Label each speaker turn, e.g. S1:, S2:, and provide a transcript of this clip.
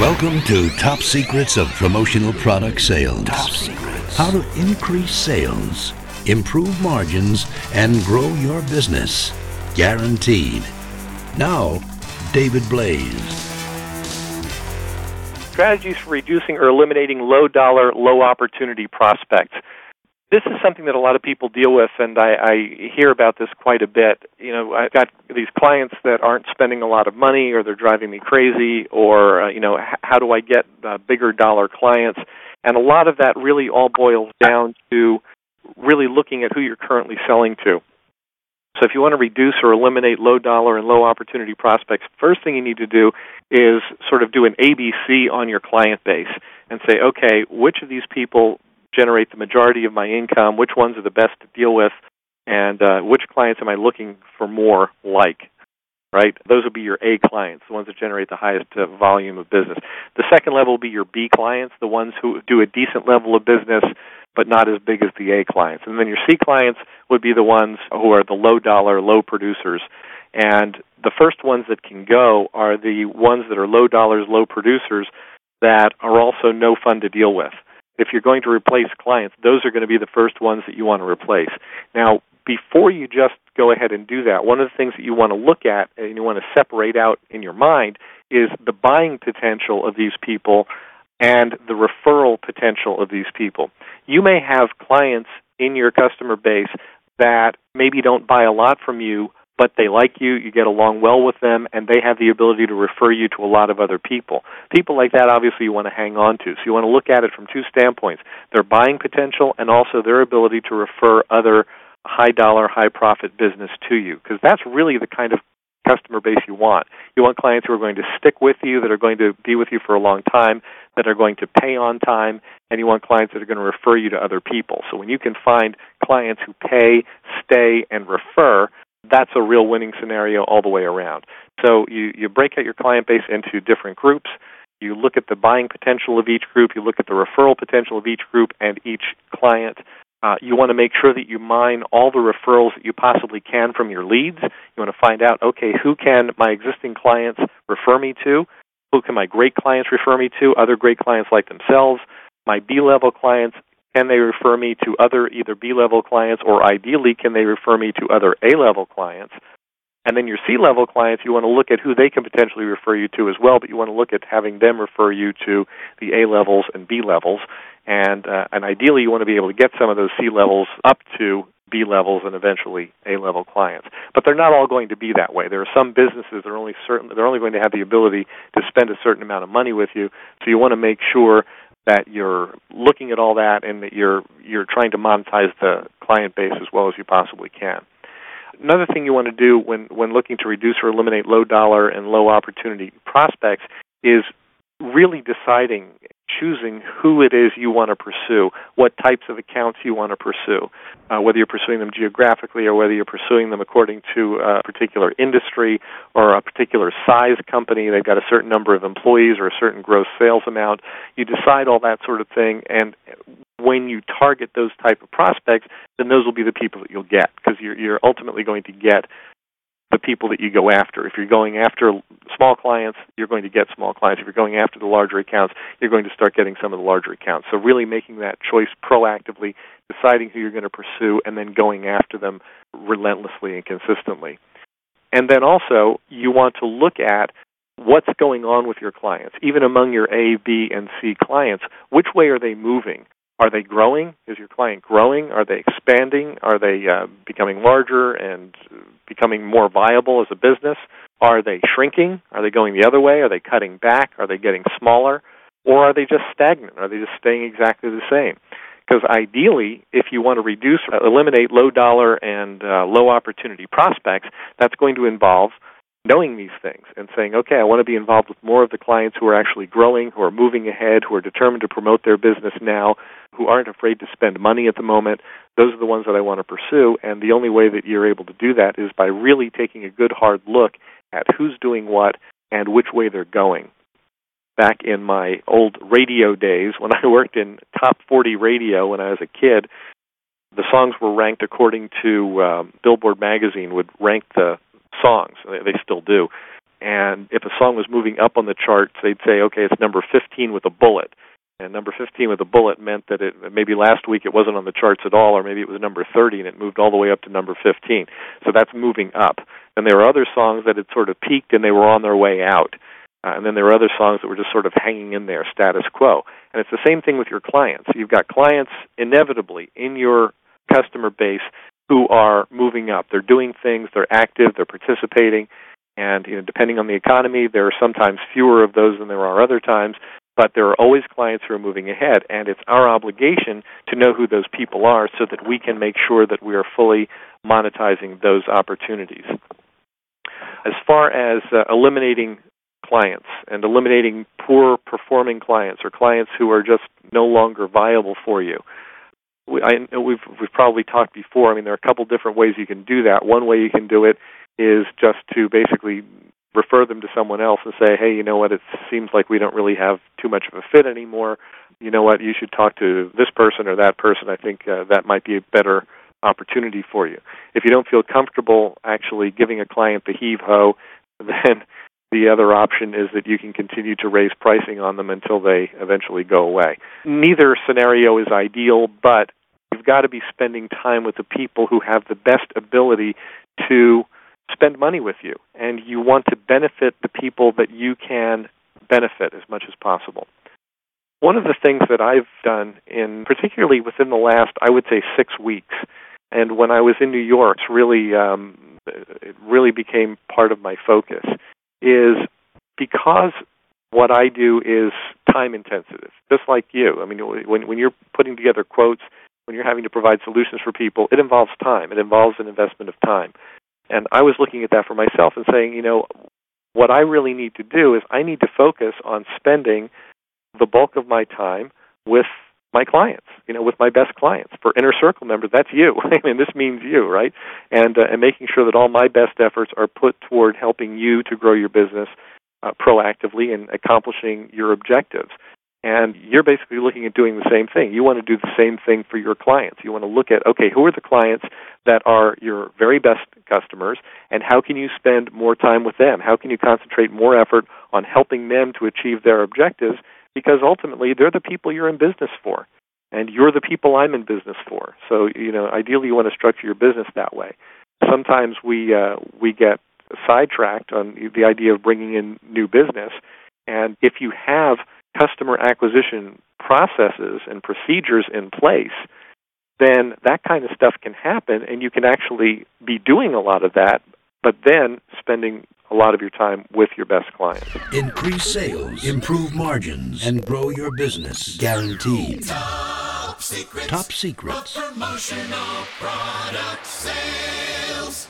S1: Welcome to Top Secrets of Promotional Product Sales. Top Secrets. How to increase sales, improve margins, and grow your business. Guaranteed. Now, David Blaise.
S2: Strategies for reducing or eliminating low dollar, low opportunity prospects this is something that a lot of people deal with, and I, I hear about this quite a bit. You know, I've got these clients that aren't spending a lot of money, or they're driving me crazy, or uh, you know, h- how do I get uh, bigger dollar clients? And a lot of that really all boils down to really looking at who you're currently selling to. So if you want to reduce or eliminate low dollar and low opportunity prospects, first thing you need to do is sort of do an ABC on your client base and say, okay, which of these people generate the majority of my income, which ones are the best to deal with, and uh, which clients am I looking for more like. Right? Those would be your A clients, the ones that generate the highest uh, volume of business. The second level will be your B clients, the ones who do a decent level of business but not as big as the A clients. And then your C clients would be the ones who are the low dollar, low producers. And the first ones that can go are the ones that are low dollars, low producers that are also no fun to deal with if you're going to replace clients, those are going to be the first ones that you want to replace. Now, before you just go ahead and do that, one of the things that you want to look at and you want to separate out in your mind is the buying potential of these people and the referral potential of these people. You may have clients in your customer base that maybe don't buy a lot from you, but they like you, you get along well with them, and they have the ability to refer you to a lot of other people. People like that, obviously, you want to hang on to. So you want to look at it from two standpoints their buying potential and also their ability to refer other high dollar, high profit business to you, because that's really the kind of customer base you want. You want clients who are going to stick with you, that are going to be with you for a long time, that are going to pay on time, and you want clients that are going to refer you to other people. So when you can find clients who pay, stay, and refer, that's a real winning scenario all the way around. So you, you break out your client base into different groups. You look at the buying potential of each group. You look at the referral potential of each group and each client. Uh, you want to make sure that you mine all the referrals that you possibly can from your leads. You want to find out, okay, who can my existing clients refer me to? Who can my great clients refer me to? Other great clients like themselves. My B level clients, can they refer me to other either B level clients or ideally can they refer me to other A level clients? And then your C level clients, you want to look at who they can potentially refer you to as well, but you want to look at having them refer you to the A levels and B levels. And, uh, and ideally, you want to be able to get some of those C levels up to B levels and eventually A level clients. But they're not all going to be that way. There are some businesses that are only certain they're only going to have the ability to spend a certain amount of money with you. So you want to make sure that you're looking at all that and that you're you're trying to monetize the client base as well as you possibly can. Another thing you want to do when when looking to reduce or eliminate low dollar and low opportunity prospects is really deciding choosing who it is you want to pursue, what types of accounts you want to pursue, uh, whether you're pursuing them geographically or whether you're pursuing them according to a particular industry or a particular size company. They've got a certain number of employees or a certain gross sales amount. You decide all that sort of thing, and when you target those type of prospects, then those will be the people that you'll get because you're, you're ultimately going to get the people that you go after. If you're going after small clients, you're going to get small clients. If you're going after the larger accounts, you're going to start getting some of the larger accounts. So really making that choice proactively, deciding who you're going to pursue, and then going after them relentlessly and consistently. And then also, you want to look at what's going on with your clients, even among your A, B, and C clients. Which way are they moving? Are they growing? Is your client growing? Are they expanding? Are they uh, becoming larger and becoming more viable as a business? Are they shrinking? Are they going the other way? Are they cutting back? Are they getting smaller? Or are they just stagnant? Are they just staying exactly the same? Because ideally, if you want to reduce, eliminate low dollar and uh, low opportunity prospects, that's going to involve knowing these things and saying, okay, I want to be involved with more of the clients who are actually growing, who are moving ahead, who are determined to promote their business now, who aren't afraid to spend money at the moment. Those are the ones that I want to pursue, and the only way that you're able to do that is by really taking a good hard look at who's doing what and which way they're going. Back in my old radio days, when I worked in top 40 radio when I was a kid, the songs were ranked according to um, Billboard magazine would rank the songs. They still do. And if a song was moving up on the charts, they'd say, okay, it's number 15 with a bullet. And number 15 with a bullet meant that it maybe last week it wasn't on the charts at all, or maybe it was number 30 and it moved all the way up to number 15. So that's moving up. And there were other songs that had sort of peaked and they were on their way out. Uh, and then there were other songs that were just sort of hanging in there, status quo. And it's the same thing with your clients. You've got clients inevitably in your customer base who are moving up. They're doing things, they're active, they're participating, and you know, depending on the economy, there are sometimes fewer of those than there are other times, but there are always clients who are moving ahead, and it's our obligation to know who those people are so that we can make sure that we are fully monetizing those opportunities. As far as uh, eliminating clients and eliminating poor performing clients or clients who are just no longer viable for you, we, I, we've we've probably talked before. I mean, there are a couple different ways you can do that. One way you can do it is just to basically refer them to someone else and say, hey, you know what? It seems like we don't really have too much of a fit anymore. You know what? You should talk to this person or that person. I think uh, that might be a better opportunity for you. If you don't feel comfortable actually giving a client the heave ho, then the other option is that you can continue to raise pricing on them until they eventually go away. Neither scenario is ideal, but you've got to be spending time with the people who have the best ability to spend money with you, and you want to benefit the people that you can benefit as much as possible. One of the things that I've done in particularly within the last, I would say, six weeks, and when I was in New York, really, um, it really became part of my focus, is because what I do is time intensive, just like you. I mean, when when you're putting together quotes, when you're having to provide solutions for people, it involves time. It involves an investment of time. And I was looking at that for myself and saying, you know, what I really need to do is I need to focus on spending the bulk of my time with my clients, you know, with my best clients. For inner circle members, that's you. I mean, this means you, right? And uh, and making sure that all my best efforts are put toward helping you to grow your business uh, proactively and accomplishing your objectives. And you're basically looking at doing the same thing. You want to do the same thing for your clients. You want to look at, okay, who are the clients that are your very best customers, and how can you spend more time with them? How can you concentrate more effort on helping them to achieve their objectives? Because ultimately, they're the people you're in business for, and you're the people I'm in business for. So, you know, ideally, you want to structure your business that way. Sometimes we uh, we get sidetracked on the idea of bringing in new business, and if you have customer acquisition processes and procedures in place, then that kind of stuff can happen, and you can actually be doing a lot of that, but then spending a lot of your time with your best clients.
S1: Increase sales, improve margins, and grow your business. Guaranteed.
S3: Top secrets.
S1: Top secrets.
S3: Promotional product sales.